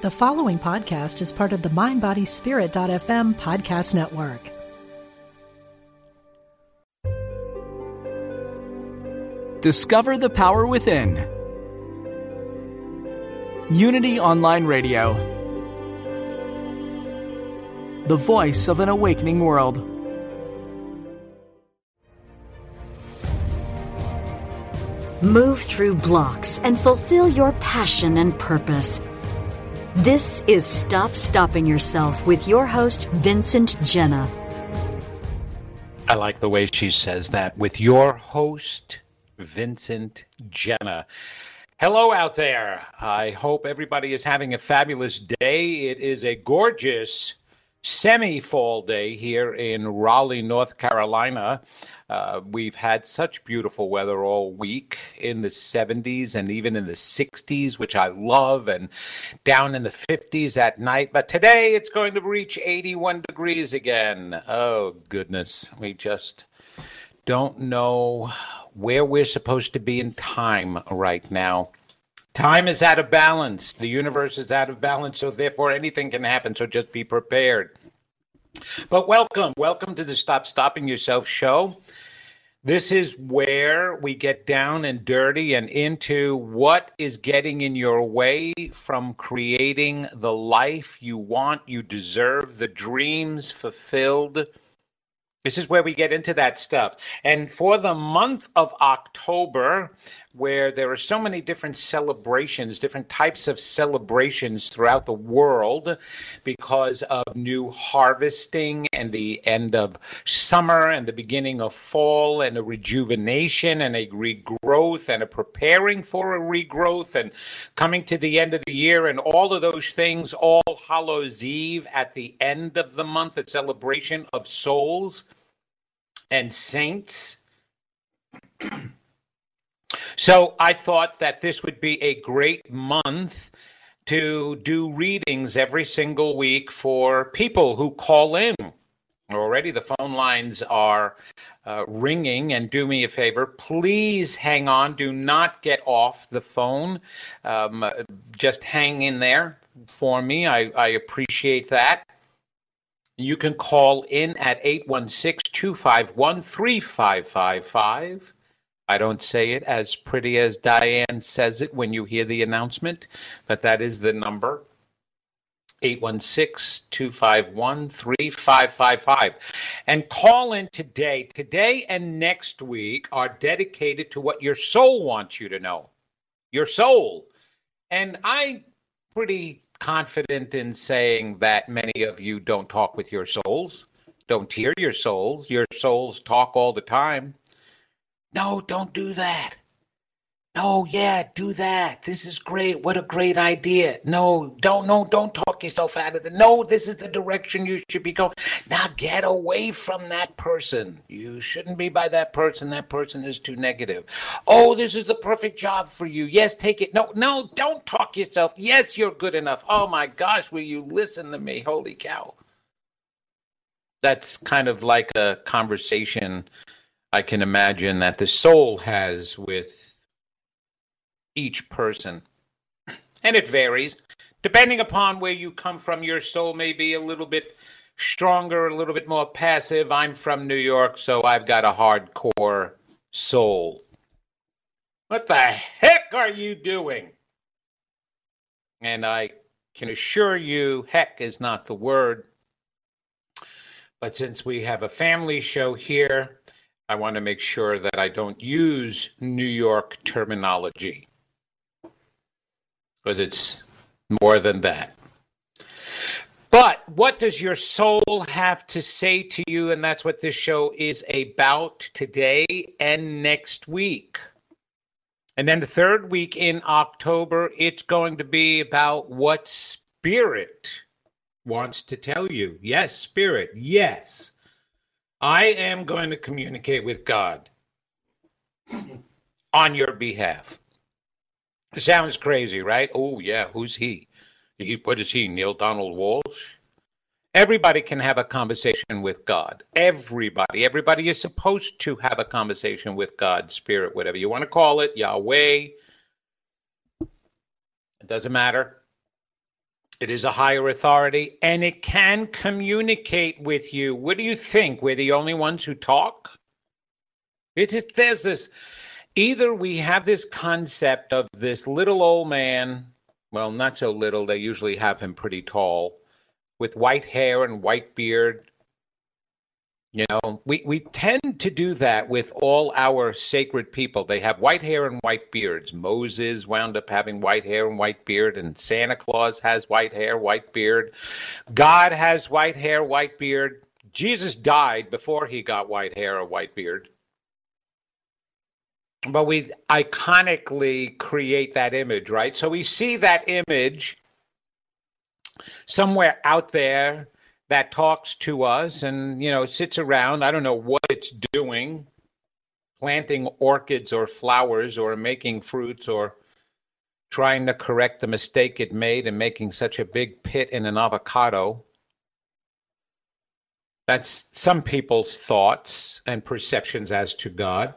The following podcast is part of the MindBodySpirit.fm podcast network. Discover the power within. Unity Online Radio. The voice of an awakening world. Move through blocks and fulfill your passion and purpose. This is Stop Stopping Yourself with your host, Vincent Genna. I like the way she says that with your host, Vincent Genna. Hello out there. I hope everybody is having a fabulous day. It is a gorgeous semi fall day here in Raleigh, North Carolina. Uh, we've had such beautiful weather all week in the 70s and even in the 60s, which I love, and down in the 50s at night. But today it's going to reach 81 degrees again. Oh, goodness. We just don't know where we're supposed to be in time right now. Time is out of balance. The universe is out of balance, so therefore anything can happen. So just be prepared. But welcome, welcome to the Stop Stopping Yourself show. This is where we get down and dirty and into what is getting in your way from creating the life you want, you deserve, the dreams fulfilled this is where we get into that stuff. And for the month of October, where there are so many different celebrations, different types of celebrations throughout the world because of new harvesting and the end of summer and the beginning of fall and a rejuvenation and a regrowth and a preparing for a regrowth and coming to the end of the year and all of those things, all Hallows Eve at the end of the month, a celebration of souls and saints. so I thought that this would be a great month to do readings every single week for people who call in. Already the phone lines are uh, ringing, and do me a favor, please hang on. Do not get off the phone. Um, just hang in there for me. I, I appreciate that. You can call in at 816 251 3555. I don't say it as pretty as Diane says it when you hear the announcement, but that is the number. 816 251 3555. And call in today. Today and next week are dedicated to what your soul wants you to know. Your soul. And i'm pretty confident in saying that many of you don't talk with your souls, don't hear your souls. Your souls talk all the time. No, don't do that. No, yeah, do that. This is great. What a great idea. No, don't no, don't talk yourself out of it. No, this is the direction you should be going. Now get away from that person. You shouldn't be by that person. That person is too negative. Oh, this is the perfect job for you. Yes, take it. No, no, don't talk yourself. Yes, you're good enough. Oh my gosh, will you listen to me? Holy cow. That's kind of like a conversation I can imagine that the soul has with each person. And it varies. Depending upon where you come from, your soul may be a little bit stronger, a little bit more passive. I'm from New York, so I've got a hardcore soul. What the heck are you doing? And I can assure you, heck is not the word. But since we have a family show here, I want to make sure that I don't use New York terminology because it's more than that. But what does your soul have to say to you? And that's what this show is about today and next week. And then the third week in October, it's going to be about what spirit wants to tell you. Yes, spirit, yes. I am going to communicate with God on your behalf. Sounds crazy, right? Oh, yeah, who's he? he? What is he, Neale Donald Walsch? Everybody can have a conversation with God. Everybody. Everybody is supposed to have a conversation with God, Spirit, whatever you want to call it, Yahweh. It doesn't matter. It is a higher authority and it can communicate with you. What do you think? We're the only ones who talk? It is, there's this either we have this concept of this little old man, well, not so little, they usually have him pretty tall, with white hair and white beard, you know, we, we tend to do that with all our sacred people. They have white hair and white beards. Moses wound up having white hair and white beard, and Santa Claus has white hair, white beard. God has white hair, white beard. Jesus died before he got white hair or white beard. But we iconically create that image, right? So we see that image somewhere out there that talks to us and you know sits around. I don't know what it's doing planting orchids or flowers or making fruits or trying to correct the mistake it made in making such a big pit in an avocado. That's some people's thoughts and perceptions as to god.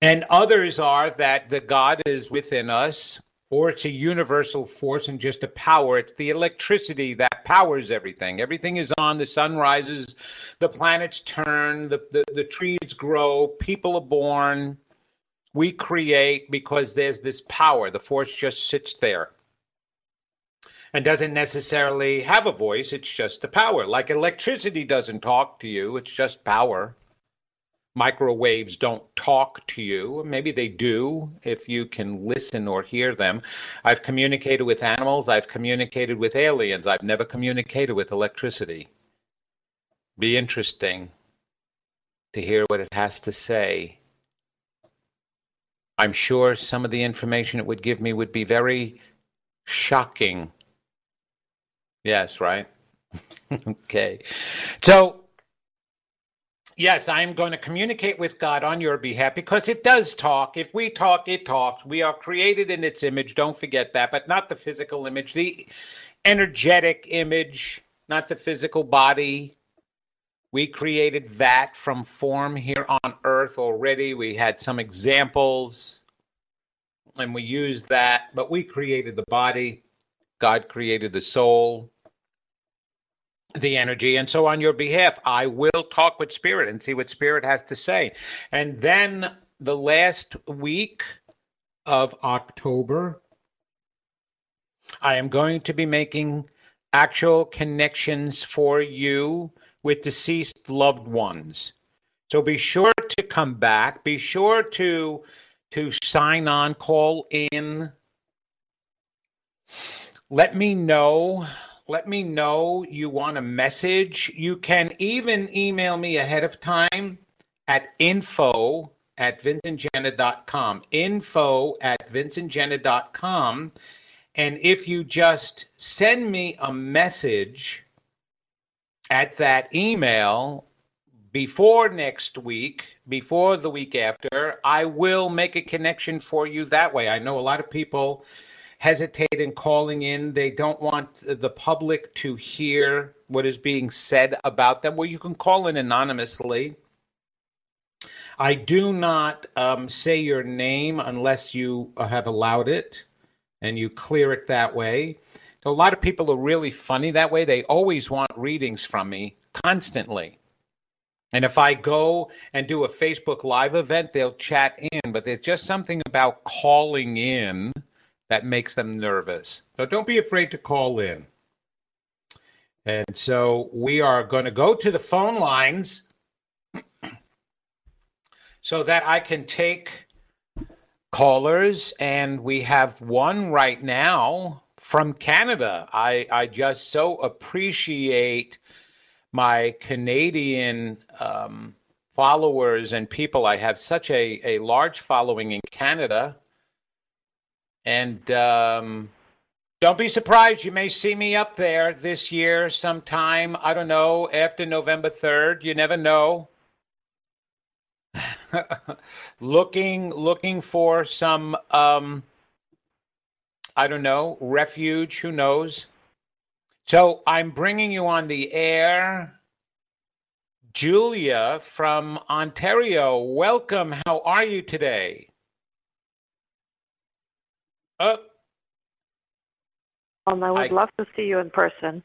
And others are that the god is within us or it's a universal force and just a power. It's the electricity that powers everything. Everything is on, the sun rises, the planets turn, the, the, the trees grow, people are born. We create because there's this power. The force just sits there and doesn't necessarily have a voice. It's just a power. Like electricity doesn't talk to you, it's just power microwaves don't talk to you. Maybe they do if you can listen or hear them. I've communicated with animals, I've communicated with aliens, I've never communicated with electricity. Be interesting to hear what it has to say. I'm sure some of the information it would give me would be very shocking. Yes, right? okay. So, Yes, I'm going to communicate with God on your behalf because it does talk. If we talk, it talks. We are created in its image. Don't forget that, but not the physical image, the energetic image, not the physical body. We created that from form here on earth already. We had some examples and we used that, but we created the body. God created the soul the energy. And so, on your behalf, I will talk with Spirit and see what Spirit has to say. And then the last week of October, I am going to be making actual connections for you with deceased loved ones. So be sure to come back. Be sure to to sign on, call in. Let me know let me know you want a message. You can even email me ahead of time at info at vincentgenna.com. Info at vincentgenna.com. And if you just send me a message at that email before next week, before the week after, I will make a connection for you that way. I know a lot of people hesitate in calling in. They don't want the public to hear what is being said about them. Well, you can call in anonymously. I do not um, say your name unless you have allowed it and you clear it that way. So a lot of people are really funny that way. They always want readings from me constantly. And if I go and do a Facebook Live event, they'll chat in, but there's just something about calling in that makes them nervous. So don't be afraid to call in. And so we are going to go to the phone lines so that I can take callers. And we have one right now from Canada. I, I just so appreciate my Canadian um, followers and people. I have such a, a large following in Canada. And um, don't be surprised. You may see me up there this year sometime. I don't know, after November 3rd. You never know. looking looking for some um, I don't know, refuge, who knows. So I'm bringing you on the air Julia from Ontario. Welcome. How are you today? Oh, Um, I would I- love to see you in person.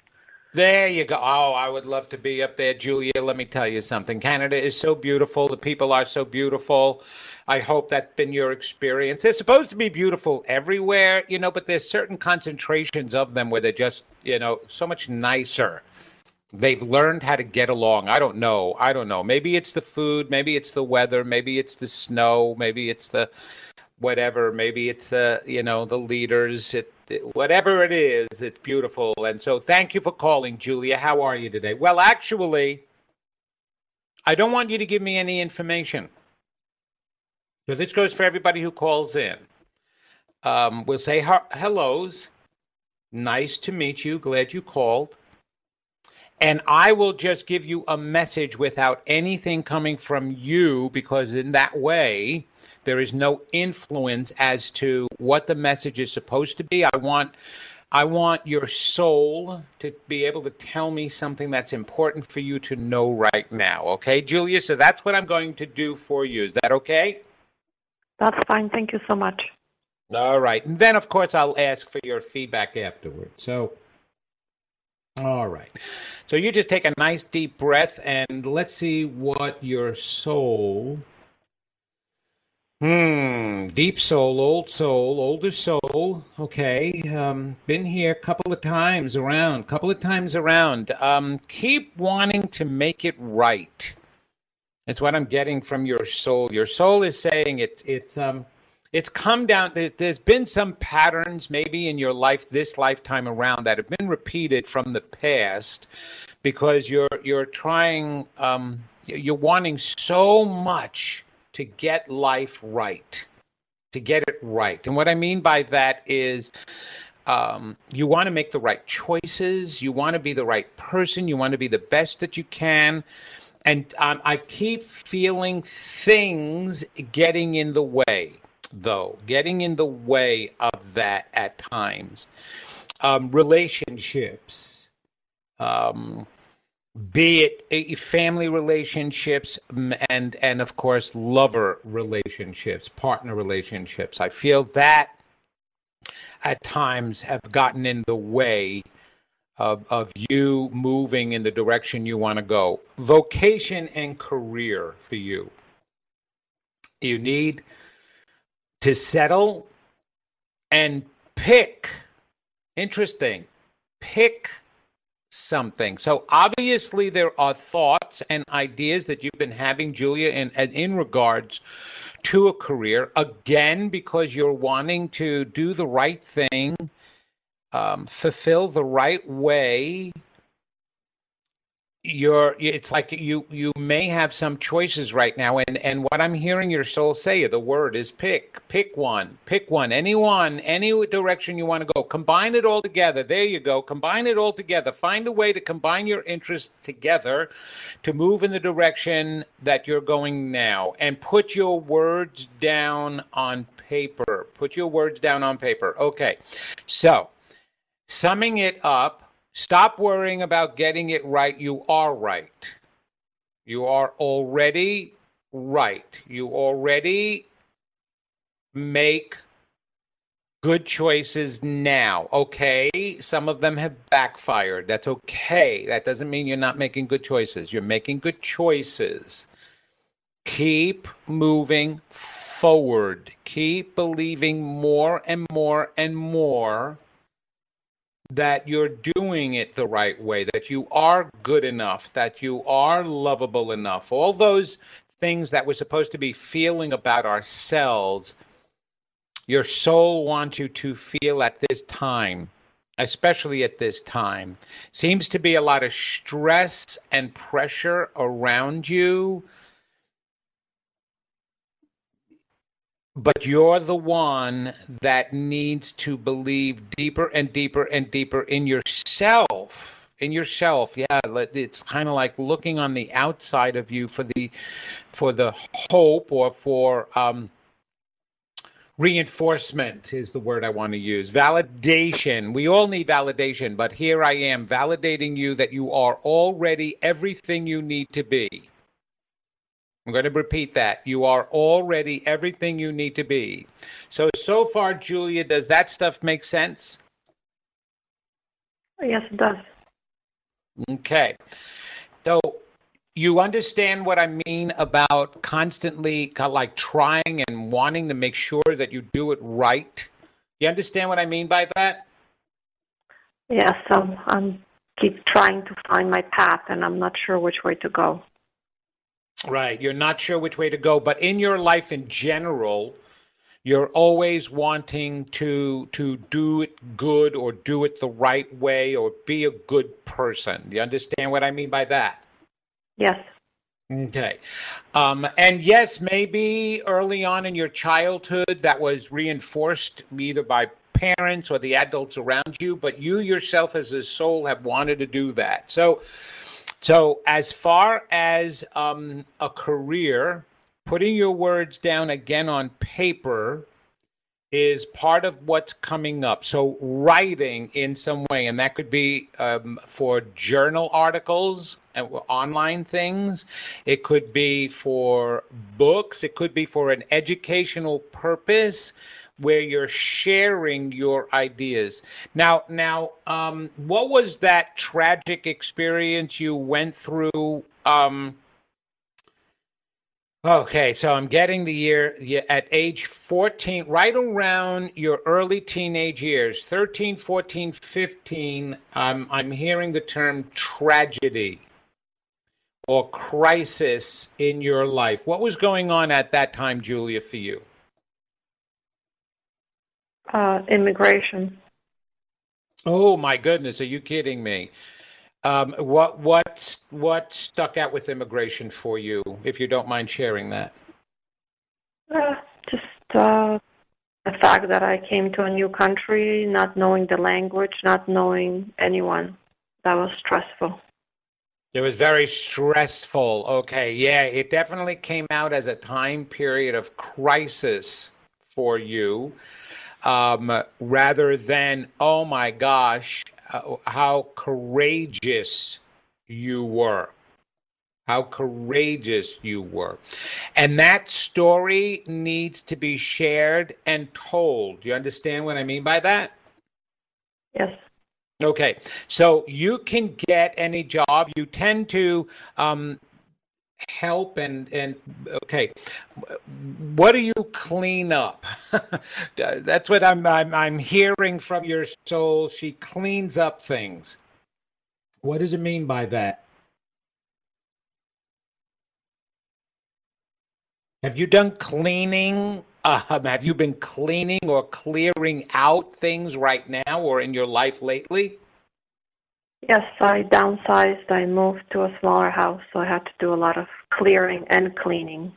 There you go. Oh, I would love to be up there, Julia. Let me tell you something. Canada is so beautiful. The people are so beautiful. I hope that's been your experience. They're supposed to be beautiful everywhere, you know, but there's certain concentrations of them where they're just, you know, so much nicer. They've learned how to get along. I don't know. I don't know. Maybe it's the food. Maybe it's the weather. Maybe it's the snow. Maybe it's the whatever. Maybe it's the, you know, the leaders. It, it- whatever it is, it's beautiful. And so thank you for calling, Julia. How are you today? Well, actually, I don't want you to give me any information. So this goes for everybody who calls in. Um, we'll say he- hellos. Nice to meet you. Glad you called. And I will just give you a message without anything coming from you because in that way there is no influence as to what the message is supposed to be. I want I want your soul to be able to tell me something that's important for you to know right now. Okay, Julia? So that's what I'm going to do for you. Is that okay? That's fine. Thank you so much. All right. And then, of course, I'll ask for your feedback afterward. So, all right. So you just take a nice deep breath and let's see what your soul. Hmm. Deep soul, old soul, older soul. Okay. Um, been here a couple of times around, couple of times around. Um, keep wanting to make it right. It's what I'm getting from your soul. Your soul is saying it. It's um it's come down there- there's been some patterns maybe in your life this lifetime around that have been repeated from the past because you're you're trying um you're wanting so much to get life right to get it right and what i mean by that is um, you want to make the right choices you want to be the right person you want to be the best that you can and um, i keep feeling things getting in the way though, getting in the way of that at times. Um, relationships, um, be it family relationships, and and of course lover relationships, partner relationships. I feel that at times have gotten in the way of, of you moving in the direction you want to go. Vocation and career for you. You need to settle and pick. Interesting. Pick something. So obviously there are thoughts and ideas that you've been having, Julia, in in regards to a career. Again, because you're wanting to do the right thing, um, fulfill the right way. You're it's like you you may have some choices right now and and what i'm hearing your soul say the word is pick pick one pick one any one any direction you want to go. Combine it all together. There you go. Combine it all together. Find a way to combine your interests together to move in the direction that you're going now and put your words down on paper. Put your words down on paper. Okay. So summing it up Stop worrying about getting it right. You are right. You are already right. You already make good choices now. Okay, some of them have backfired. That's okay. That doesn't mean you're not making good choices. You're making good choices. Keep moving forward. Keep believing more and more and more that you're doing it the right way, that you are good enough, that you are lovable enough. All those things that we're supposed to be feeling about ourselves, your soul wants you to feel at this time, especially at this time. Seems to be a lot of stress and pressure around you. But you're the one that needs to believe deeper and deeper and deeper in yourself. In yourself, yeah. It's kind of like looking on the outside of you for the, for the hope or for um, reinforcement is the word I want to use. Validation. We all need validation, but here I am validating you that you are already everything you need to be. I'm going to repeat that. You are already everything you need to be. So, so far, Julia, does that stuff make sense? Yes, it does. Okay. So you understand what I mean about constantly kind of like trying and wanting to make sure that you do it right? You understand what I mean by that? Yes, um, I'm keep trying to find my path, and I'm not sure which way to go. Right. You're not sure which way to go, but in your life in general, you're always wanting to to do it good or do it the right way or be a good person. You understand what I mean by that? Yes. Okay. Um, and yes, maybe early on in your childhood that was reinforced either by parents or the adults around you, but you yourself as a soul have wanted to do that. So, so as far as um, a career, putting your words down again on paper is part of what's coming up. So writing in some way, and that could be um, for journal articles and online things. It could be for books. It could be for an educational purpose where you're sharing your ideas. Now, now, um, what was that tragic experience you went through? Um, okay, so I'm getting the year at age 14, right around your early teenage years, 13, 14, 15. Um, I'm hearing the term tragedy or crisis in your life. What was going on at that time, Julia, for you? Uh, immigration. Oh my goodness, are you kidding me? Um, what what what stuck out with immigration for you, if you don't mind sharing that? Uh, just uh, the fact that I came to a new country, not knowing the language, not knowing anyone. That was stressful. It was very stressful. Okay, yeah, it definitely came out as a time period of crisis for you um, rather than, oh my gosh, uh, how courageous you were. How courageous you were. And that story needs to be shared and told. Do you understand what I mean by that? Yes. Okay, so you can get any job. You tend to um, help and and okay what do you clean up? That's what I'm, I'm i'm hearing from your soul. She cleans up things. What does it mean by that? Have you done cleaning? Um, have you been cleaning or clearing out things right now or in your life lately Yes, I downsized. I moved to a smaller house, so I had to do a lot of clearing and cleaning.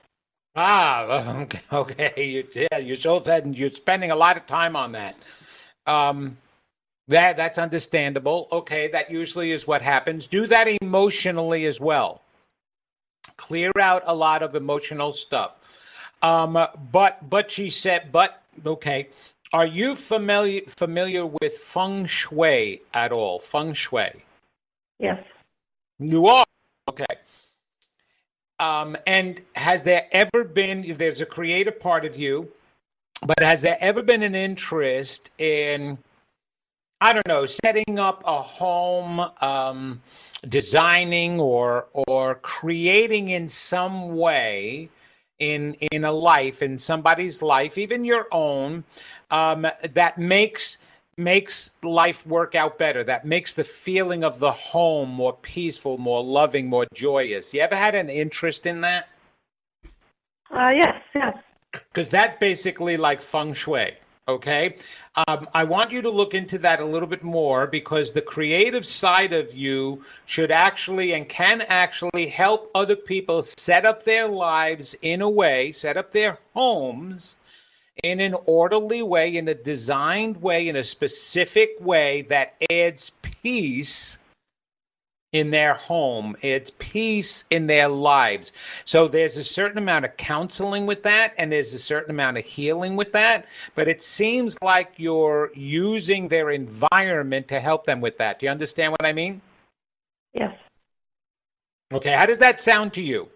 Ah, okay. You, yeah, you so said you're spending a lot of time on that. Um, that that's understandable. Okay, that usually is what happens. Do that emotionally as well. Clear out a lot of emotional stuff. Um, but but she said, but okay. Are you familiar familiar with feng shui at all? Feng shui. Yes. You are okay. Um, and has there ever been? There's a creative part of you, but has there ever been an interest in? I don't know, setting up a home, um, designing or or creating in some way in in a life, in somebody's life, even your own, um, that makes makes life work out better. That makes the feeling of the home more peaceful, more loving, more joyous. You ever had an interest in that? Uh, yes, yes. Because that basically like feng shui. Okay. Um, I want you to look into that a little bit more because the creative side of you should actually and can actually help other people set up their lives in a way, set up their homes in an orderly way, in a designed way, in a specific way that adds peace in their home, adds peace in their lives. So there's a certain amount of counseling with that, and there's a certain amount of healing with that. But it seems like you're using their environment to help them with that. Do you understand what I mean? Yes. Okay, how does that sound to you?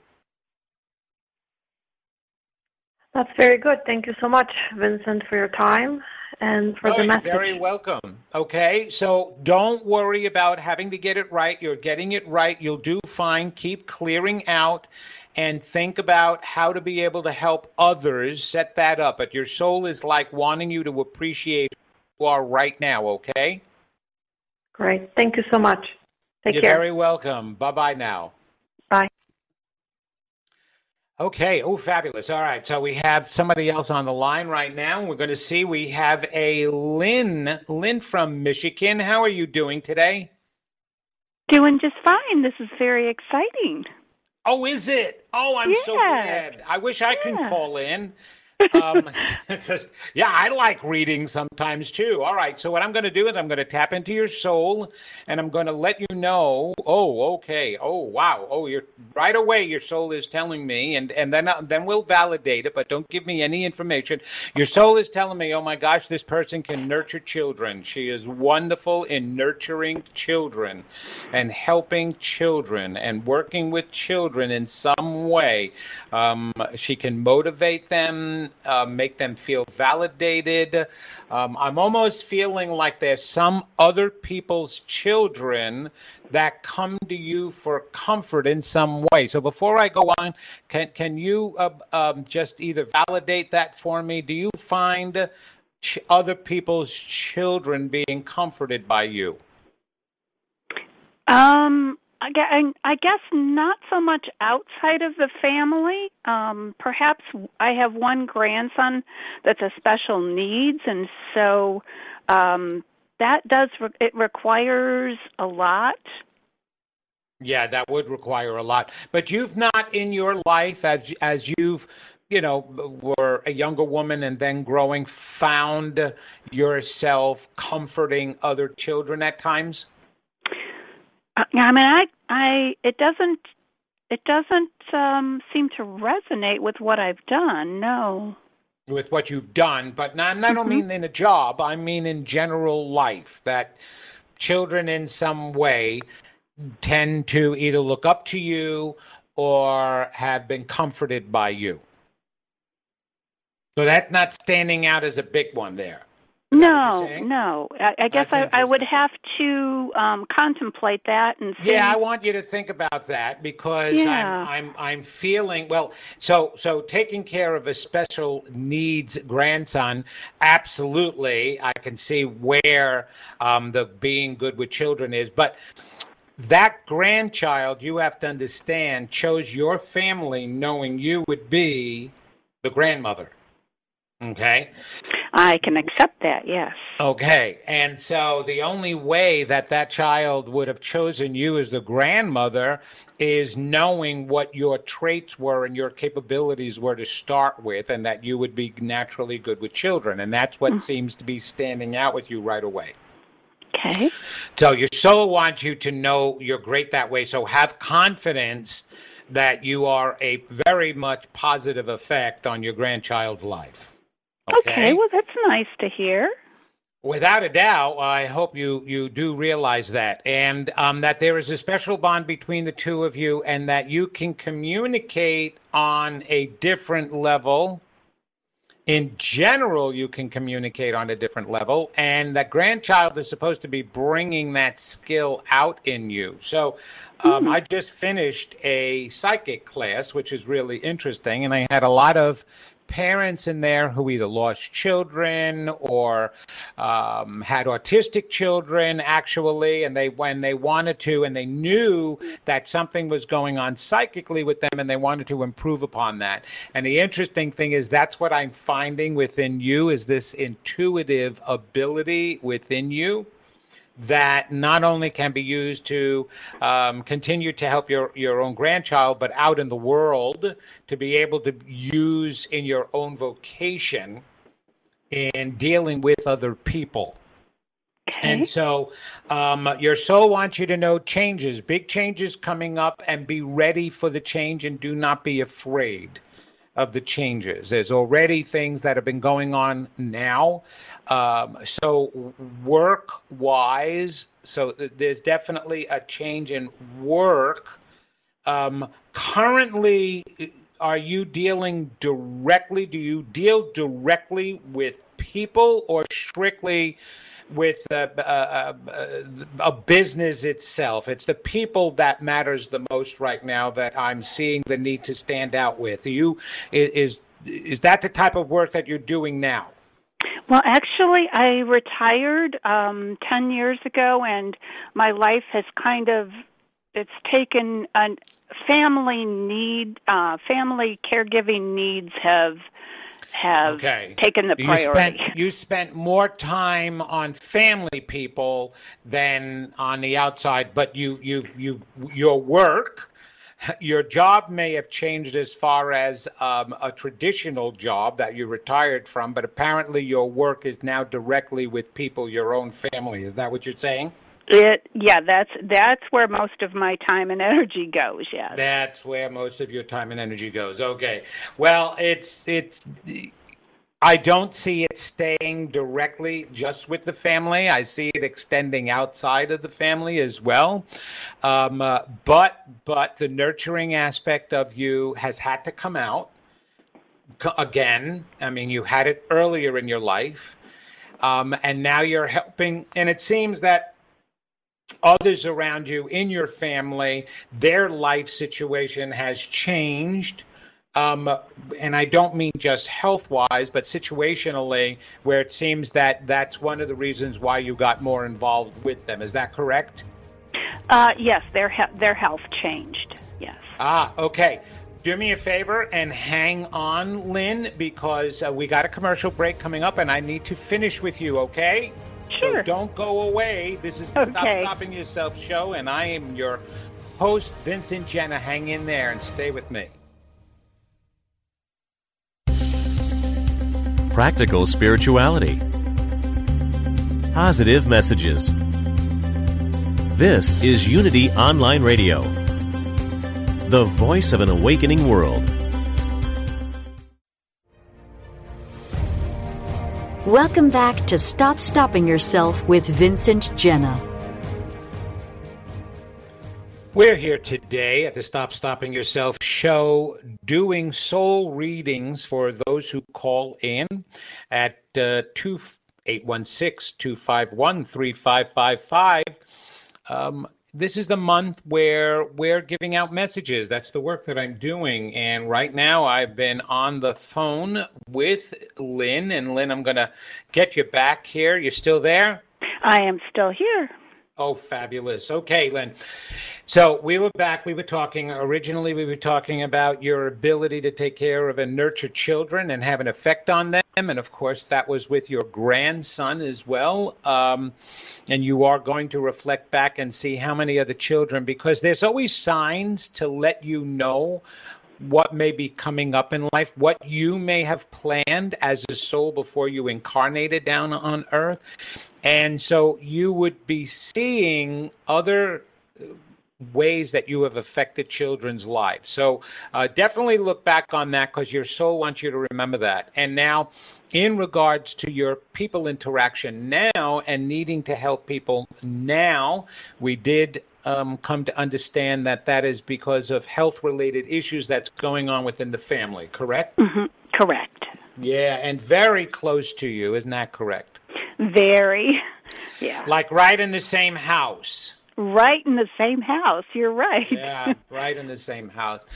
That's very good. Thank you so much, Vincent, for your time and for oh, the message. Very welcome. Okay, so don't worry about having to get it right. You're getting it right. You'll do fine. Keep clearing out and think about how to be able to help others set that up. But your soul is like wanting you to appreciate who you are right now, okay? Great. Thank you so much. Take care. You're care. very welcome. Bye bye now. Okay. Oh, fabulous. All right. So we have somebody else on the line right now. We're going to see. We have a Lynn. Lynn from Michigan. How are you doing today? Doing just fine. This is very exciting. Oh, is it? Oh, I'm so glad. I wish I could call in. Um, yeah, I like reading sometimes too. All right, so what I'm going to do is I'm going to tap into your soul, and I'm going to let you know. Oh, okay. Oh, wow. Oh, you're right away. Your soul is telling me, and and then uh, then we'll validate it. But don't give me any information. Your soul is telling me, oh my gosh, this person can nurture children. She is wonderful in nurturing children, and helping children, and working with children in some way. Um, she can motivate them, uh, make them feel validated. Um, I'm almost feeling like there's some other people's children that come to you for comfort in some way. So before I go on, can can you uh, um, just either validate that for me? Do you find ch- other people's children being comforted by you? Um, I guess not so much outside of the family. Um, perhaps I have one grandson that's a special needs, and so um, that does re- it requires a lot. Yeah, that would require a lot. But you've not in your life as as you've you know were a younger woman and then growing found yourself comforting other children at times. Uh, I mean, I I it doesn't it doesn't um, seem to resonate with what I've done. No. with what you've done, but not, I don't mean in a job. I mean in general life that children in some way tend to either look up to you or have been comforted by you. So that's not standing out as a big one there. Is that what No, no. I, I guess I, I would have to um, contemplate that and see. Yeah, I want you to think about that because Yeah. I'm I'm I'm feeling well. So so taking care of a special needs grandson, absolutely, I can see where um, the being good with children is, but. That grandchild, you have to understand, chose your family knowing you would be the grandmother. Okay? I can accept that. Yes. Okay, and so the only way that that child would have chosen you as the grandmother is knowing what your traits were and your capabilities were to start with, and that you would be naturally good with children. And that's what mm-hmm. seems to be standing out with you right away. Okay. So your soul wants you to know you're great that way. So have confidence that you are a very much positive effect on your grandchild's life. Okay. Well, that's nice to hear. Without a doubt, I hope you, you do realize that, and um, that there is a special bond between the two of you, and that you can communicate on a different level. In general, you can communicate on a different level, and that grandchild is supposed to be bringing that skill out in you. So, um, I just finished a psychic class, which is really interesting, and I had a lot of parents in there who either lost children or um, had autistic children actually and they when they wanted to and they knew that something was going on psychically with them and they wanted to improve upon that. And the interesting thing is that's what i'm finding within you is this intuitive ability within you that not only can be used to um, continue to help your, your own grandchild, but out in the world to be able to use in your own vocation in dealing with other people. Okay. And so um, your soul wants you to know changes, big changes coming up, and be ready for the change and do not be afraid of the changes. There's already things that have been going on now. Um, so, work wise, so th- there's definitely a change in work. Um, currently, are you dealing directly? Do you deal directly with people or strictly with uh, uh, uh, a business itself? It's the people that matters the most right now that I'm seeing the need to stand out with. You is is that the type of work that you're doing now? Well, actually, I retired um, 10 years ago, and my life has kind of it's taken a family need, uh, family caregiving needs have have okay. taken the priority. You spent, you spent more time on family people than on the outside, but you you you your work your job may have changed as far as um, a traditional job that you retired from, but apparently your work is now directly with people, your own family. Is that what you're saying? It yeah, that's that's where most of my time and energy goes. Yeah. That's where most of your time and energy goes. Okay. Well, it's it's I don't see it staying directly just with the family. I see it extending outside of the family as well. Um, uh, but but the nurturing aspect of you has had to come out again. I mean, you had it earlier in your life, um, and now you're helping. And it seems that others around you in your family, their life situation has changed um, and I don't mean just health wise, but situationally, where it seems that that's one of the reasons why you got more involved with them. Is that correct? Uh, yes, their he- their health changed. Yes. Ah, okay. Do me a favor and hang on, Lynn, because uh, we got a commercial break coming up, and I need to finish with you. Okay? Sure. So don't go away. This is the okay. Stop Stopping Yourself show, and I am your host, Vincent Genna. Hang in there and stay with me. practical spirituality, positive messages. This is Unity Online Radio, the voice of an awakening world. Welcome back to Stop Stopping Yourself with Vincent Genna. We're here today at the Stop Stopping Yourself show doing soul readings for those who call in at uh, 816 251 3555. This is the month where we're giving out messages. That's the work that I'm doing. And right now, I've been on the phone with Lynn. And Lynn, I'm going to get you back here. You're still there? I am still here. Oh, fabulous. Okay, Lynn. So we were back. We were talking originally. We were talking about your ability to take care of and nurture children and have an effect on them, and of course that was with your grandson as well. Um, and you are going to reflect back and see how many other children, because there's always signs to let you know what may be coming up in life, what you may have planned as a soul before you incarnated down on earth. And so you would be seeing other ways that you have affected children's lives. So uh, definitely look back on that because your soul wants you to remember that. And now, in regards to your people interaction now and needing to help people now, we did um, come to understand that that is because of health related issues that's going on within the family, correct? Mm-hmm. Correct. Yeah, and very close to you, isn't that correct? Very. Yeah. Like right in the same house right in the same house. You're right. yeah, right in the same house.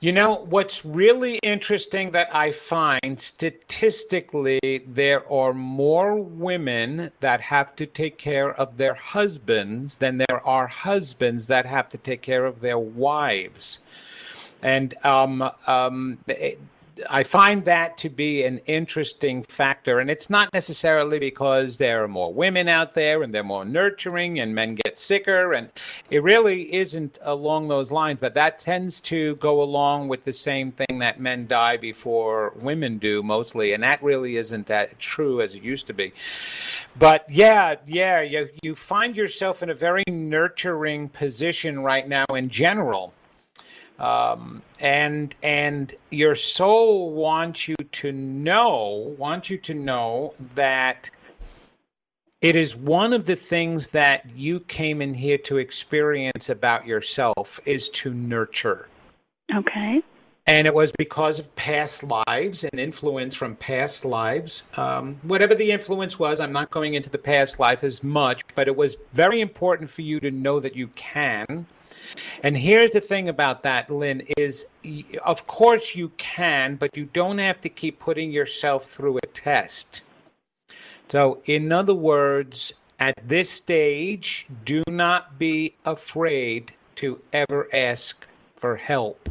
You know, what's really interesting that I find statistically, there are more women that have to take care of their husbands than there are husbands that have to take care of their wives. And um, um, I find that to be an interesting factor. And it's not necessarily because there are more women out there and they're more nurturing and men get sicker. And it really isn't along those lines. But that tends to go along with the same thing that men die before women do mostly. And that really isn't that true as it used to be. But yeah, yeah, you, you find yourself in a very nurturing position right now in general um, and and your soul wants you to know wants you to know that it is one of the things that you came in here to experience about yourself is to nurture okay and it was because of past lives and influence from past lives. Um, whatever the influence was, I'm not going into the past life as much, but it was very important for you to know that you can. And here's the thing about that, Lynn, is of course you can, but you don't have to keep putting yourself through a test. So, in other words, at this stage, do not be afraid to ever ask for help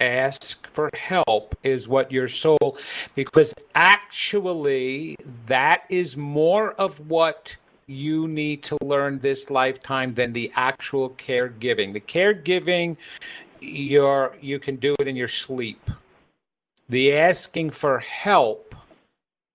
ask for help is what your soul because actually that is more of what you need to learn this lifetime than the actual caregiving the caregiving you're you can do it in your sleep the asking for help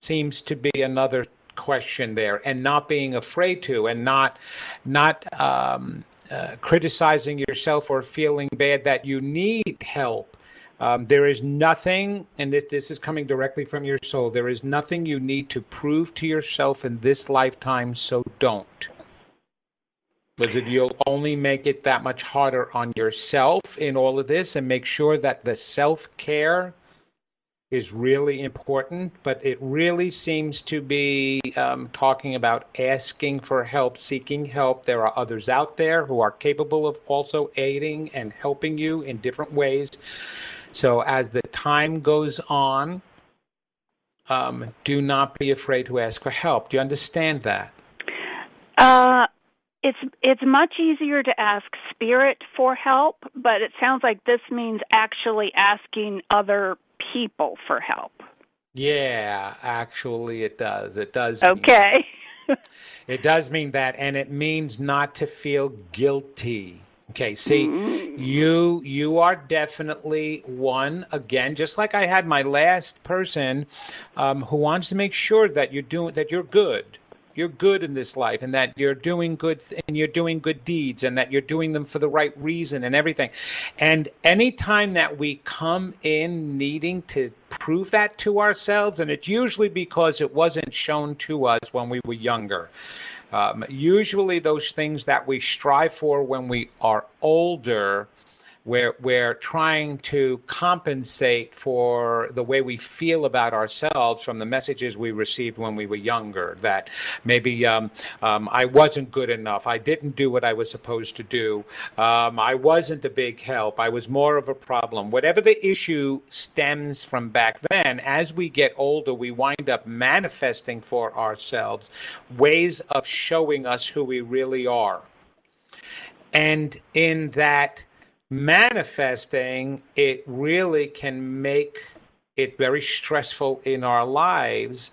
seems to be another question there and not being afraid to and not not um, uh, criticizing yourself or feeling bad that you need help. Um, there is nothing, and this, this is coming directly from your soul, there is nothing you need to prove to yourself in this lifetime, so don't. Because you'll only make it that much harder on yourself in all of this, and make sure that the self care is really important, but it really seems to be um, talking about asking for help, seeking help. There are others out there who are capable of also aiding and helping you in different ways. So as the time goes on, um, do not be afraid to ask for help. Do you understand that? Uh, it's it's much easier to ask spirit for help, but it sounds like this means actually asking other people for help. Yeah, actually, it does. It does. Okay. it does mean that, and it means not to feel guilty. Okay, see, mm-hmm. you you are definitely one again, just like I had my last person um, who wants to make sure that you're doing that you're good you're good in this life and that you're doing good and you're doing good deeds and that you're doing them for the right reason and everything. And anytime that we come in needing to prove that to ourselves, and it's usually because it wasn't shown to us when we were younger. Um, usually, those things that we strive for when we are older we're, we're trying to compensate for the way we feel about ourselves from the messages we received when we were younger. That maybe um, um, I wasn't good enough. I didn't do what I was supposed to do. Um, I wasn't a big help. I was more of a problem. Whatever the issue stems from back then, as we get older, we wind up manifesting for ourselves ways of showing us who we really are. And in that, manifesting, it really can make it very stressful in our lives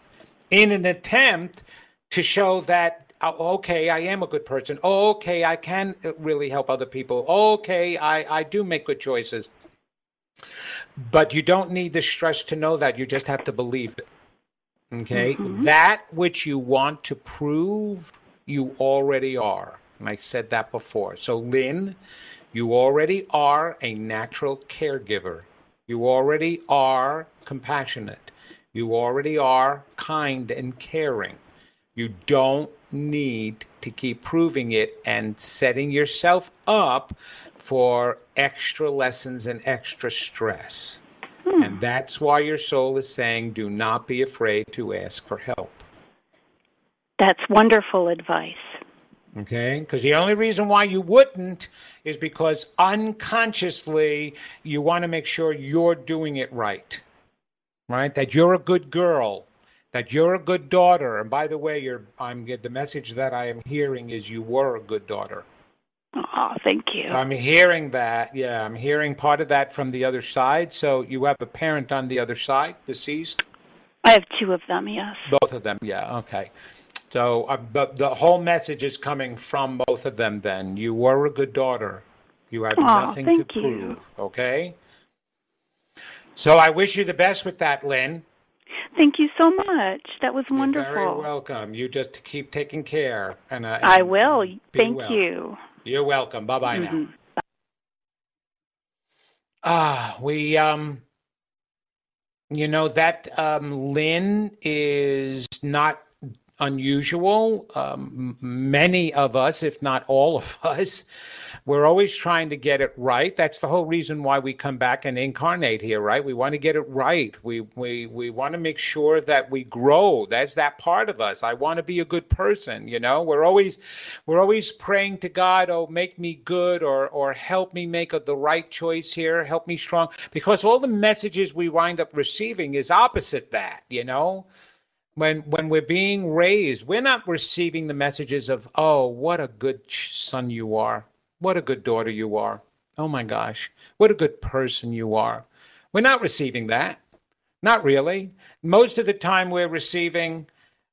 in an attempt to show that oh, okay i am a good person. Oh, okay i can really help other people. Okay I, I do make good choices. But you don't need the stress to know that. You just have to believe it. Okay? Mm-hmm. that which you want to prove you already are. And i said that before. So lynn you already are a natural caregiver. You already are compassionate. You already are kind and caring. You don't need to keep proving it and setting yourself up for extra lessons and extra stress. Hmm. And that's why your soul is saying do not be afraid to ask for help. That's wonderful advice. Okay? Because the only reason why you wouldn't is because unconsciously you want to make sure you're doing it right. Right? That you're a good girl, that you're a good daughter. And by the way, you're I'm the message that I am hearing is you were a good daughter. Oh, thank you. I'm hearing that. Yeah, I'm hearing part of that from the other side. So you have a parent on the other side, deceased? I have two of them, yes. Both of them, yeah, okay. So, uh, but the whole message is coming from both of them. Then you were a good daughter. You have oh, nothing to you. prove. Okay. So I wish you the best with that, Lynn. Thank you so much. That was wonderful. You're very welcome. You just keep taking care, and, uh, and I will. Thank well. you. You're welcome. Bye bye mm-hmm. now. Ah, we um, you know that um, Lynn is not unusual. Um, many of us, if not all of us, we're always trying to get it right. That's the whole reason why we come back and incarnate here, right? We want to get it right. We we we want to make sure that we grow. That's that part of us. I want to be a good person, you know? We're always we're always praying to God, "Oh, make me good or or help me make a, the right choice here, help me strong." Because all the messages we wind up receiving is opposite that, you know? When when we're being raised, we're not receiving the messages of, "Oh, what a good son you are. What a good daughter you are. Oh my gosh, what a good person you are." We're not receiving that. Not really. Most of the time we're receiving,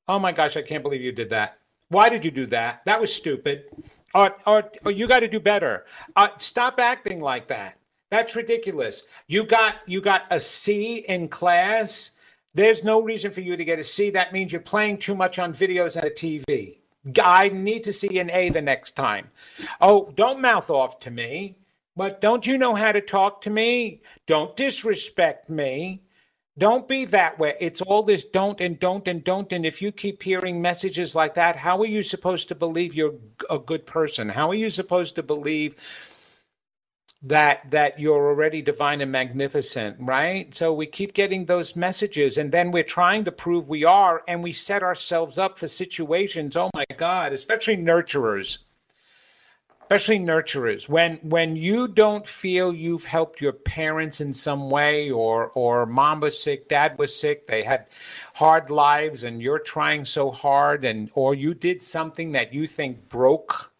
"Oh my gosh, I can't believe you did that. Why did you do that? That was stupid." Or or, or you got to do better. Uh, stop acting like that. That's ridiculous. You got you got a C in class there's no reason for you to get a C. That means you're playing too much on videos and a TV. I need to see an A the next time. Oh, don't mouth off to me. But don't you know how to talk to me? Don't disrespect me. Don't be that way. It's all this don't and don't and don't. And if you keep hearing messages like that, how are you supposed to believe you're a good person? How are you supposed to believe that that you're already divine and magnificent right? So we keep getting those messages and then we're trying to prove we are and we set ourselves up for situations oh my god especially nurturers. Especially nurturers. When when you don't feel you've helped your parents in some way or or mom was sick dad was sick they had hard lives and you're trying so hard and or you did something that you think broke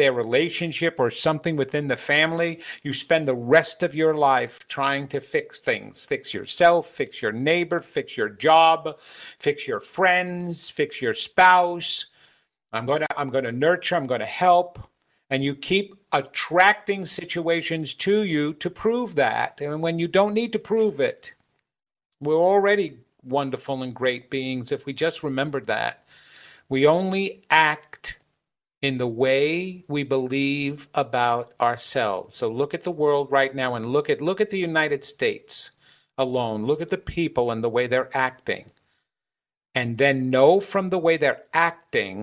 their relationship or something within the family, you spend the rest of your life trying to fix things. Fix yourself, fix your neighbor, fix your job, fix your friends, fix your spouse. I'm going to I'm going to nurture, I'm going to help. And you keep attracting situations to you to prove that. And when you don't need to prove it, we're already wonderful and great beings if we just remembered that. We only act in the way we believe about ourselves. So look at the world right now and look at look at the United States alone. Look at the people and the way they're acting. And then know from the way they're acting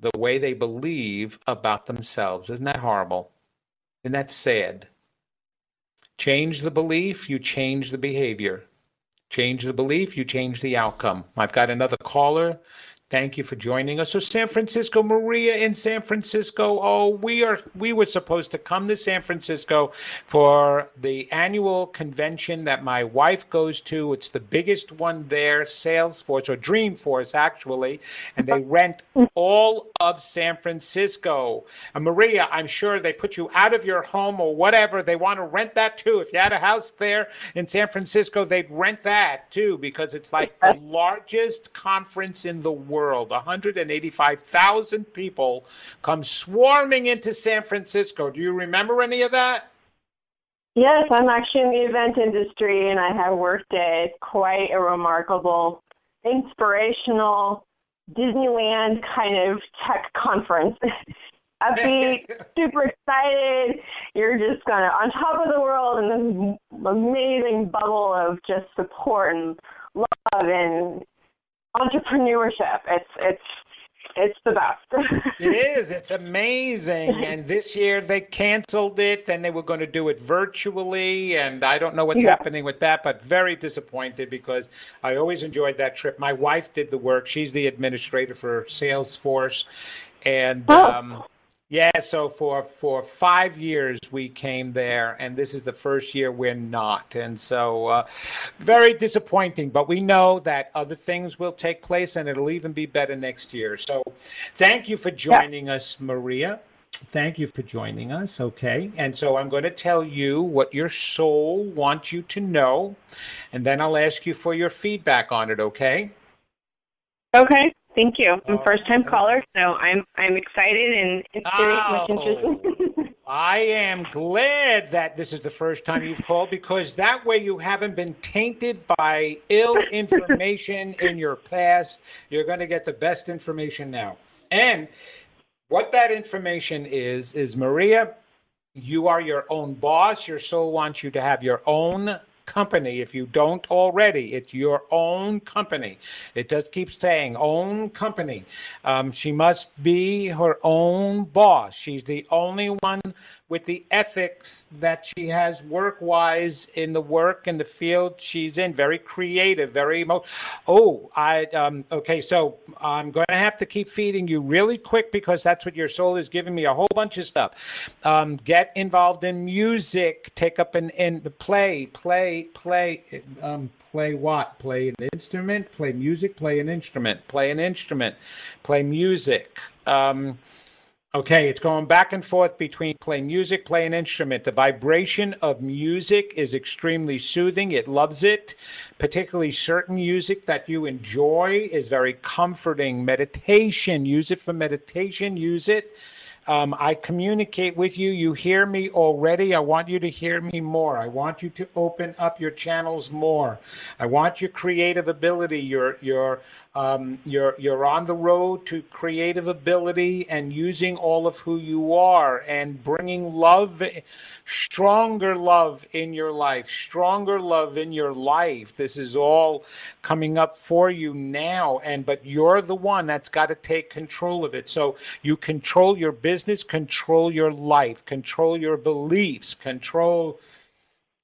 the way they believe about themselves. Isn't that horrible? Isn't that sad? Change the belief, you change the behavior. Change the belief, you change the outcome. I've got another caller. Thank you for joining us. So San Francisco, Maria in San Francisco. Oh, we are we were supposed to come to San Francisco for the annual convention that my wife goes to. It's the biggest one there, Salesforce or Dreamforce actually, and they rent all of San Francisco. And Maria, I'm sure they put you out of your home or whatever. They want to rent that too. If you had a house there in San Francisco, they'd rent that too because it's like the largest conference in the world world. 185,000 people come swarming into San Francisco. Do you remember any of that? Yes, I'm actually in the event industry and I have worked at quite a remarkable, inspirational Disneyland kind of tech conference. Upbeat, super excited. You're just kind of on top of the world in this amazing bubble of just support and love and entrepreneurship. It's it's it's the best. it is. It's amazing. And this year they canceled it and they were going to do it virtually. And I don't know what's yeah. happening with that, but very disappointed because I always enjoyed that trip. My wife did the work. She's the administrator for Salesforce. And oh. um, yeah, so for for five years we came there, and this is the first year we're not, and so uh, very disappointing. But we know that other things will take place, and it'll even be better next year. So, thank you for joining yeah. us, Maria. Thank you for joining us. Okay, and so I'm going to tell you what your soul wants you to know, and then I'll ask you for your feedback on it. Okay. Okay. Thank you. I'm a oh, first time caller, so I'm I'm excited and very oh, much interested. I am glad that this is the first time you've called because that way you haven't been tainted by ill information in your past. You're going to get the best information now. And what that information is is Maria, you are your own boss. Your soul wants you to have your own company if you don't already. It's your own company. It does keep saying own company. Um, she must be her own boss. She's the only one with the ethics that she has work wise in the work and the field she's in. Very creative, very emo. Oh, I um, okay. So I'm going to have to keep feeding you really quick because that's what your soul is giving me a whole bunch of stuff. Um, get involved in music. Take up an in play, play, play. Um, play what? Play an instrument. Play music. Play an instrument. Play an instrument. Play music. Um, Okay, it's going back and forth between play music, play an instrument. The vibration of music is extremely soothing. It loves it. Particularly certain music that you enjoy is very comforting. Meditation, use it for meditation, use it. Um, I communicate with you. You hear me already. I want you to hear me more. I want you to open up your channels more. I want your creative ability, your your um, you're you're on the road to creative ability and using all of who you are and bringing love, stronger love in your life, stronger love in your life. This is all coming up for you now, and but you're the one that's got to take control of it. So you control your business, control your life, control your beliefs, control.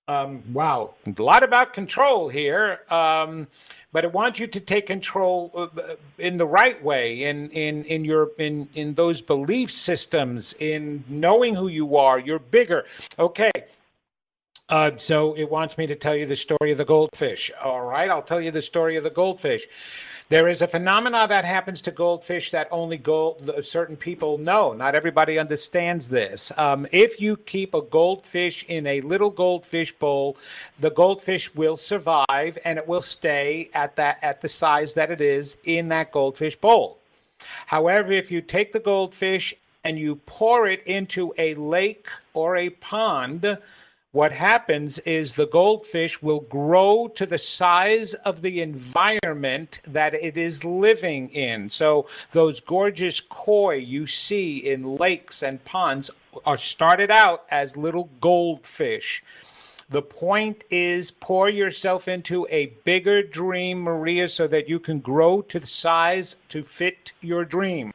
Um, wow, a lot about control here. Um, but I want you to take control uh, in the right way, in in in your in in those belief systems, in knowing who you are. You're bigger. Okay. Uh, so it wants me to tell you the story of the goldfish. All right, I'll tell you the story of the goldfish. There is a phenomena that happens to goldfish that only gold, certain people know. Not everybody understands this. Um, if you keep a goldfish in a little goldfish bowl, the goldfish will survive and it will stay at that at the size that it is in that goldfish bowl. However, if you take the goldfish and you pour it into a lake or a pond, what happens is the goldfish will grow to the size of the environment that it is living in. So those gorgeous koi you see in lakes and ponds are started out as little goldfish. The point is pour yourself into a bigger dream, Maria, so that you can grow to the size to fit your dream.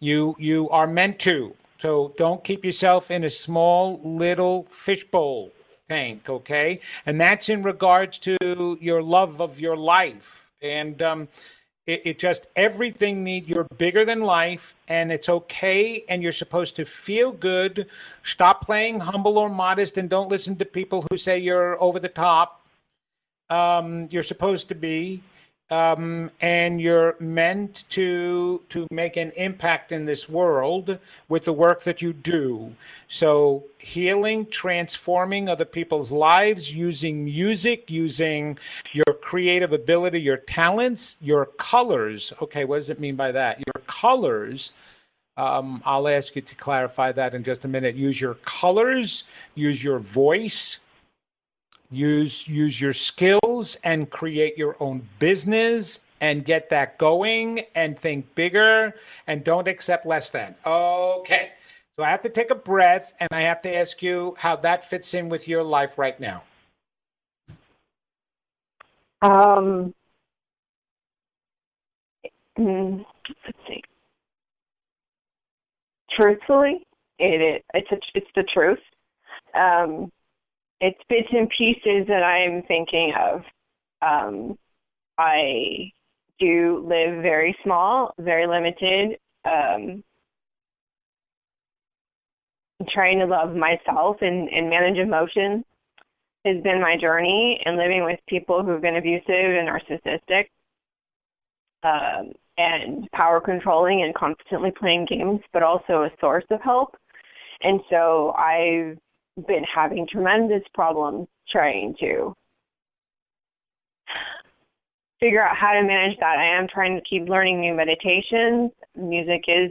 You you are meant to. So don't keep yourself in a small little fishbowl tank, okay? And that's in regards to your love of your life. And um, it, it just everything need you're bigger than life, and it's okay. And you're supposed to feel good. Stop playing humble or modest, and don't listen to people who say you're over the top. Um, you're supposed to be um, and you're meant to to make an impact in this world with the work that you do. So healing, transforming other people's lives using music, using your creative ability, your talents, your colors. Okay, what does it mean by that? Your colors. Um, I'll ask you to clarify that in just a minute. Use your colors, use your voice, use use your skills and create your own business and get that going and think bigger and don't accept less than. Okay. So I have to take a breath and I have to ask you how that fits in with your life right now. Um, mm, let's see. Truthfully, it, it it's a, it's the truth. Um, it's bits and pieces that I'm thinking of. Um, I do live very small, very limited. Um, trying to love myself and, and manage emotions has been my journey, and living with people who've been abusive and narcissistic, um, and power controlling and constantly playing games, but also a source of help. And so I've been having tremendous problems trying to figure out how to manage that. I am trying to keep learning new meditations. Music is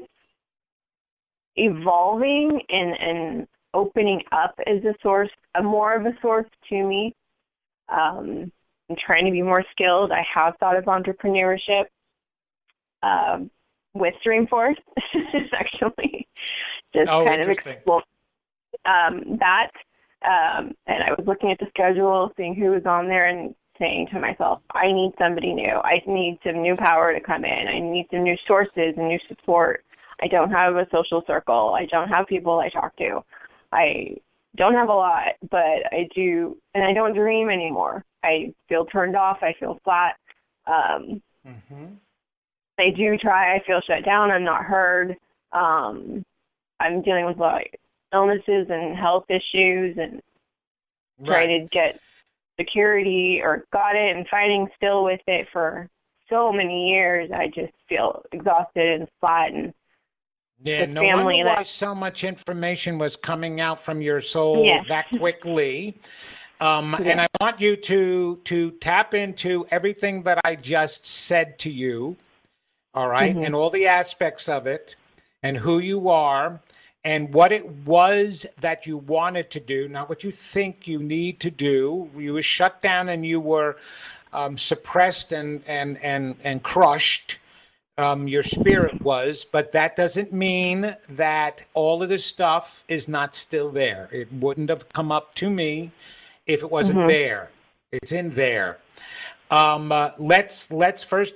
evolving and, and opening up as a source, a more of a source to me. Um, I'm trying to be more skilled. I have thought of entrepreneurship um, with Dreamforce, It's actually, just oh, kind of explore um, that. Um, and I was looking at the schedule, seeing who was on there, and saying to myself, I need somebody new. I need some new power to come in. I need some new sources and new support. I don't have a social circle. I don't have people I talk to. I don't have a lot, but I do, and I don't dream anymore. I feel turned off. I feel flat. Um, mm-hmm. I do try. I feel shut down. I'm not heard. Um, I'm dealing with like illnesses and health issues, and right. trying to get security or got it and fighting still with it for so many years. I just feel exhausted and flat and yeah, no wonder why so much information was coming out from your soul yes. that quickly. Um, yeah. And I want you to to tap into everything that I just said to you, all right? mm-hmm. and all the aspects of it, and who you are, and what it was that you wanted to do, not what you think you need to do. You were shut down and you were um, suppressed and and and and crushed um, your spirit was, but that doesn't mean that all of this stuff is not still there. It wouldn't have come up to me if it wasn't mm-hmm. there. It's in there. Um, uh, let's let's first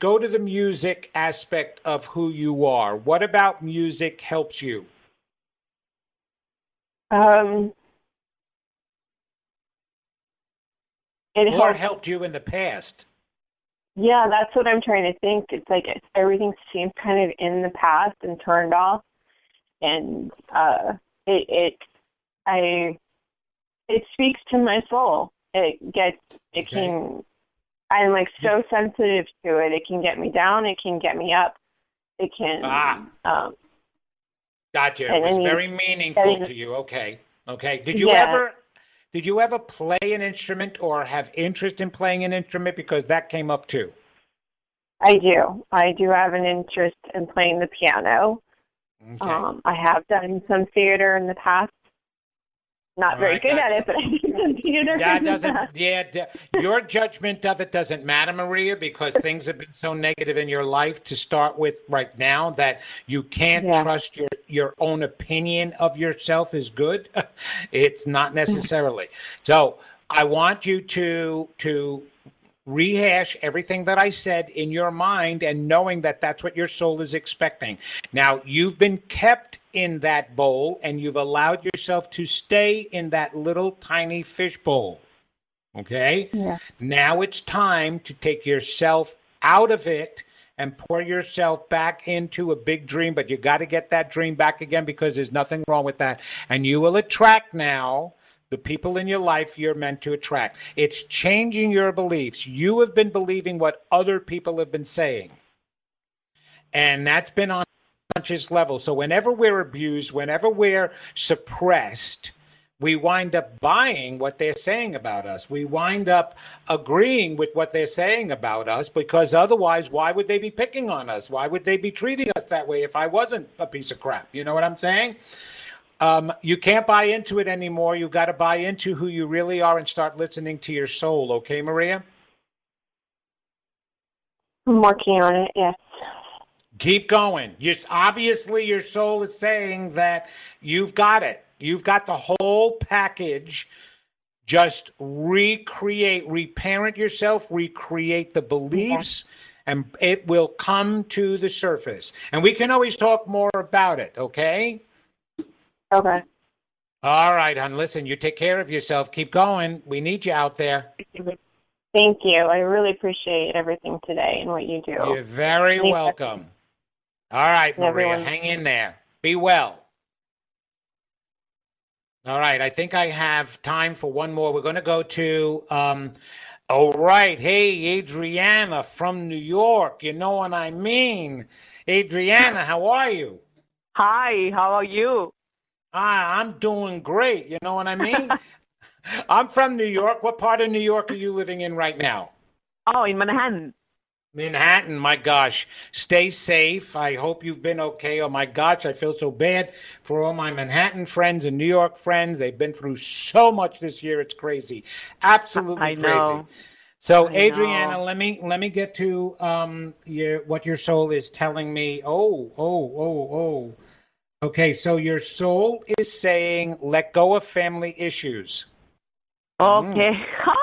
go to the music aspect of who you are. What about music helps you? Um, it or helped, helped you in the past. Yeah, that's what I'm trying to think. It's like everything seems kind of in the past and turned off, and uh, it it I it speaks to my soul. It gets it okay. can. I'm like so sensitive to it. It can get me down. It can get me up. It can. Ah. Um, gotcha. It was very meaningful to you. Okay. Okay. Did you yeah. ever did you ever play an instrument or have interest in playing an instrument? Because that came up too. I do. I do have an interest in playing the piano. Okay. Um, I have done some theater in the past. Not very right, good at it, but I did some theater. That doesn't. Yeah, your judgment of it doesn't matter, Maria, because things have been so negative in your life to start with right now that you can't yeah. trust your your own opinion of yourself is good. it's not mm-hmm. necessarily. so I want you to to rehash everything that I said in your mind and knowing that that's what your soul is expecting. Now, you've been kept in that bowl and you've allowed yourself to stay in that little tiny fish bowl. Okay? Yeah. Now it's time to take yourself out of it and pour yourself back into a big dream, but you got to get that dream back again because there's nothing wrong with that. And you will attract now the people in your life you're meant to attract. It's changing your beliefs. You have been believing what other people have been saying. And that's been on a conscious level. So whenever we're abused, whenever we're suppressed, we wind up buying what they're saying about us. We wind up agreeing with what they're saying about us because otherwise, why would they be picking on us? Why would they be treating us that way if I wasn't a piece of crap? You know what I'm saying? Um, you can't buy into it anymore. You've got to buy into who you really are and start listening to your soul. Okay, Maria? I'm working on it, yes. Keep going. You, obviously, your soul is saying that you've got it. You've got the whole package. Just recreate, reparent yourself, recreate the beliefs, and it will come to the surface. And we can always talk more about it, okay? Okay. All right, hon. Listen, you take care of yourself. Keep going. We need you out there. Thank you. I really appreciate everything today and what you do. You're very Thank welcome. You. All right, Maria, everyone. hang in there. Be well. All right, I think I have time for one more. We're going to go to, um, all right, hey, Adriana from New York. You know what I mean. Adriana, how are you? Hi, how are you? Hi, I'm doing great. You know what I mean? I'm from New York. What part of New York are you living in right now? Oh, in Manhattan. Manhattan, my gosh. Stay safe. I hope you've been okay. Oh my gosh, I feel so bad for all my Manhattan friends and New York friends. They've been through so much this year. It's crazy. Absolutely I crazy. Know. So I Adriana, know. let me let me get to um your what your soul is telling me. Oh, oh, oh, oh. Okay, so your soul is saying let go of family issues. Okay. Mm.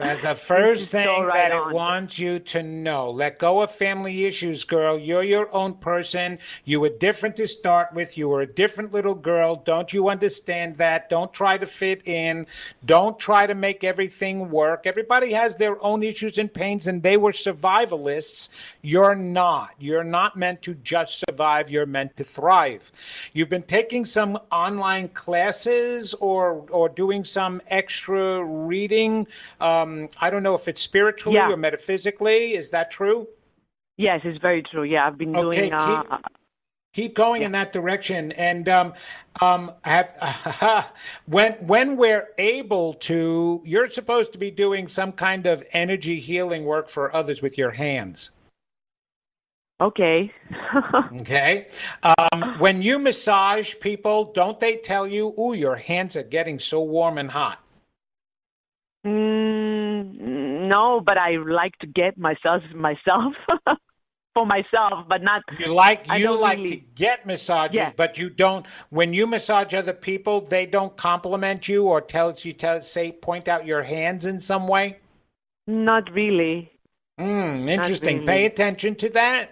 That's the first thing so right that it on. wants you to know. Let go of family issues, girl. You're your own person. You were different to start with. You were a different little girl. Don't you understand that? Don't try to fit in. Don't try to make everything work. Everybody has their own issues and pains, and they were survivalists. You're not. You're not meant to just survive. You're meant to thrive. You've been taking some online classes or or doing some extra reading. Um, I don't know if it's spiritually Yeah. or metaphysically. Is that true? yes, it's very true. Yeah, I've been Okay, doing. Uh, keep- Keep going in that direction. And um, um, have, when when we're able to, you're supposed to be doing some kind of energy healing work for others with your hands. okay. Okay. Um, when you massage people, don't they tell you, "Ooh, your hands are getting so warm and hot"? mm, no, but I like to get myself myself for myself, but not. You like you like really- to get massages, Yeah. but you don't. When you massage other people, they don't compliment you or tell you tell say point out your hands in some way. Not really. Hmm, interesting. Pay really. attention to that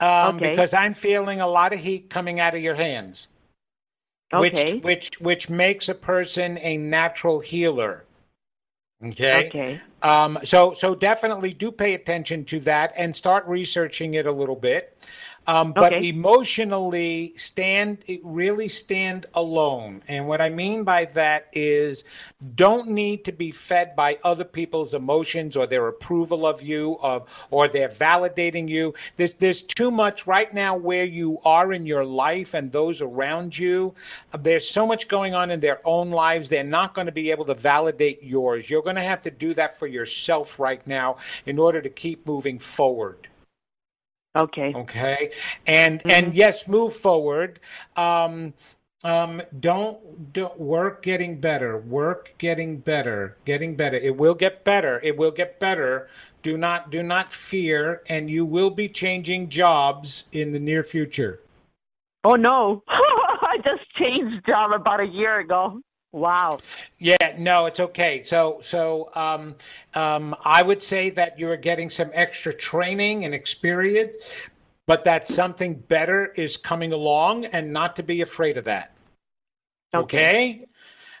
um, Okay. because I'm feeling a lot of heat coming out of your hands, Okay. which which which makes a person a natural healer. Okay. Okay. Um, so so definitely do pay attention to that and start researching it a little bit. Um, but Okay. emotionally stand really stand alone. And what I mean by that is don't need to be fed by other people's emotions or their approval of you or, or they're validating you. There's there's too much right now where you are in your life and those around you. There's so much going on in their own lives. They're not going to be able to validate yours. You're going to have to do that for yourself right now in order to keep moving forward. Okay. Okay, and and yes, move forward. Um, um, don't don't work getting better. Work getting better. Getting better. It will get better. It will get better. Do not do not fear, and you will be changing jobs in the near future. Oh no! I just changed job about a year ago. Wow. Yeah, no, it's okay. So, so um, um, I would say that you're getting some extra training and experience, but that something better is coming along, and not to be afraid of that. Okay.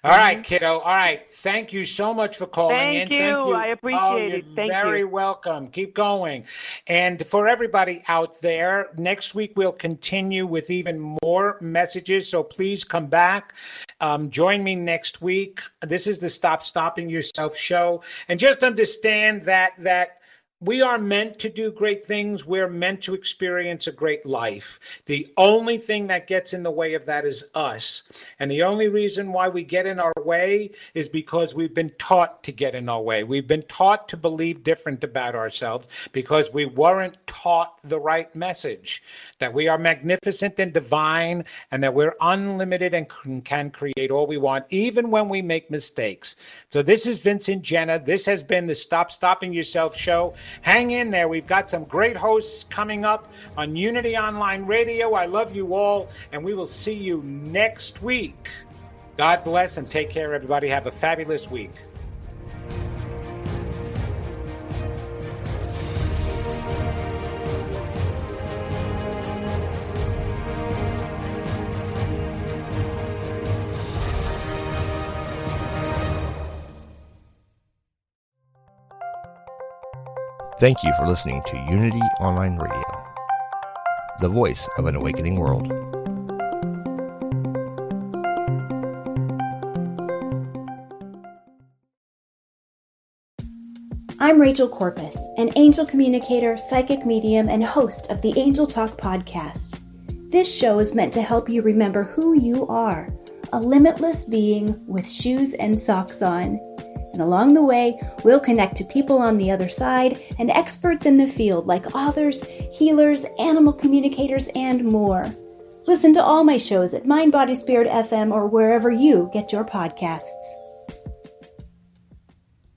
All right, kiddo. All right. Thank you so much for calling Thank in. you. Thank you. I appreciate oh, it. you're Thank very you. welcome. Keep going. And for everybody out there, next week we'll continue with even more messages. So please come back. Um, join me next week. This is the Stop Stopping Yourself show. And just understand that that we are meant to do great things. We're meant to experience a great life. The only thing that gets in the way of that is us. And the only reason why we get in our way is because we've been taught to get in our way. We've been taught to believe different about ourselves because we weren't taught the right message that we are magnificent and divine and that we're unlimited and can- create all we want, even when we make mistakes. So, this is Vincent Genna. This has been the Stop Stopping Yourself show. Hang in there. We've got some great hosts coming up on Unity Online Radio. I love you all, and we will see you next week. God bless and take care, everybody. Have a fabulous week. Thank you for listening to Unity Online Radio, the voice of an awakening world. I'm Rachel Corpus, an angel communicator, psychic medium, and host of the Angel Talk podcast. This show is meant to help you remember who you are a limitless being with shoes and socks on. And along the way, we'll connect to people on the other side and experts in the field like authors, healers, animal communicators, and more. Listen to all my shows at Mind Body Spirit FM or wherever you get your podcasts.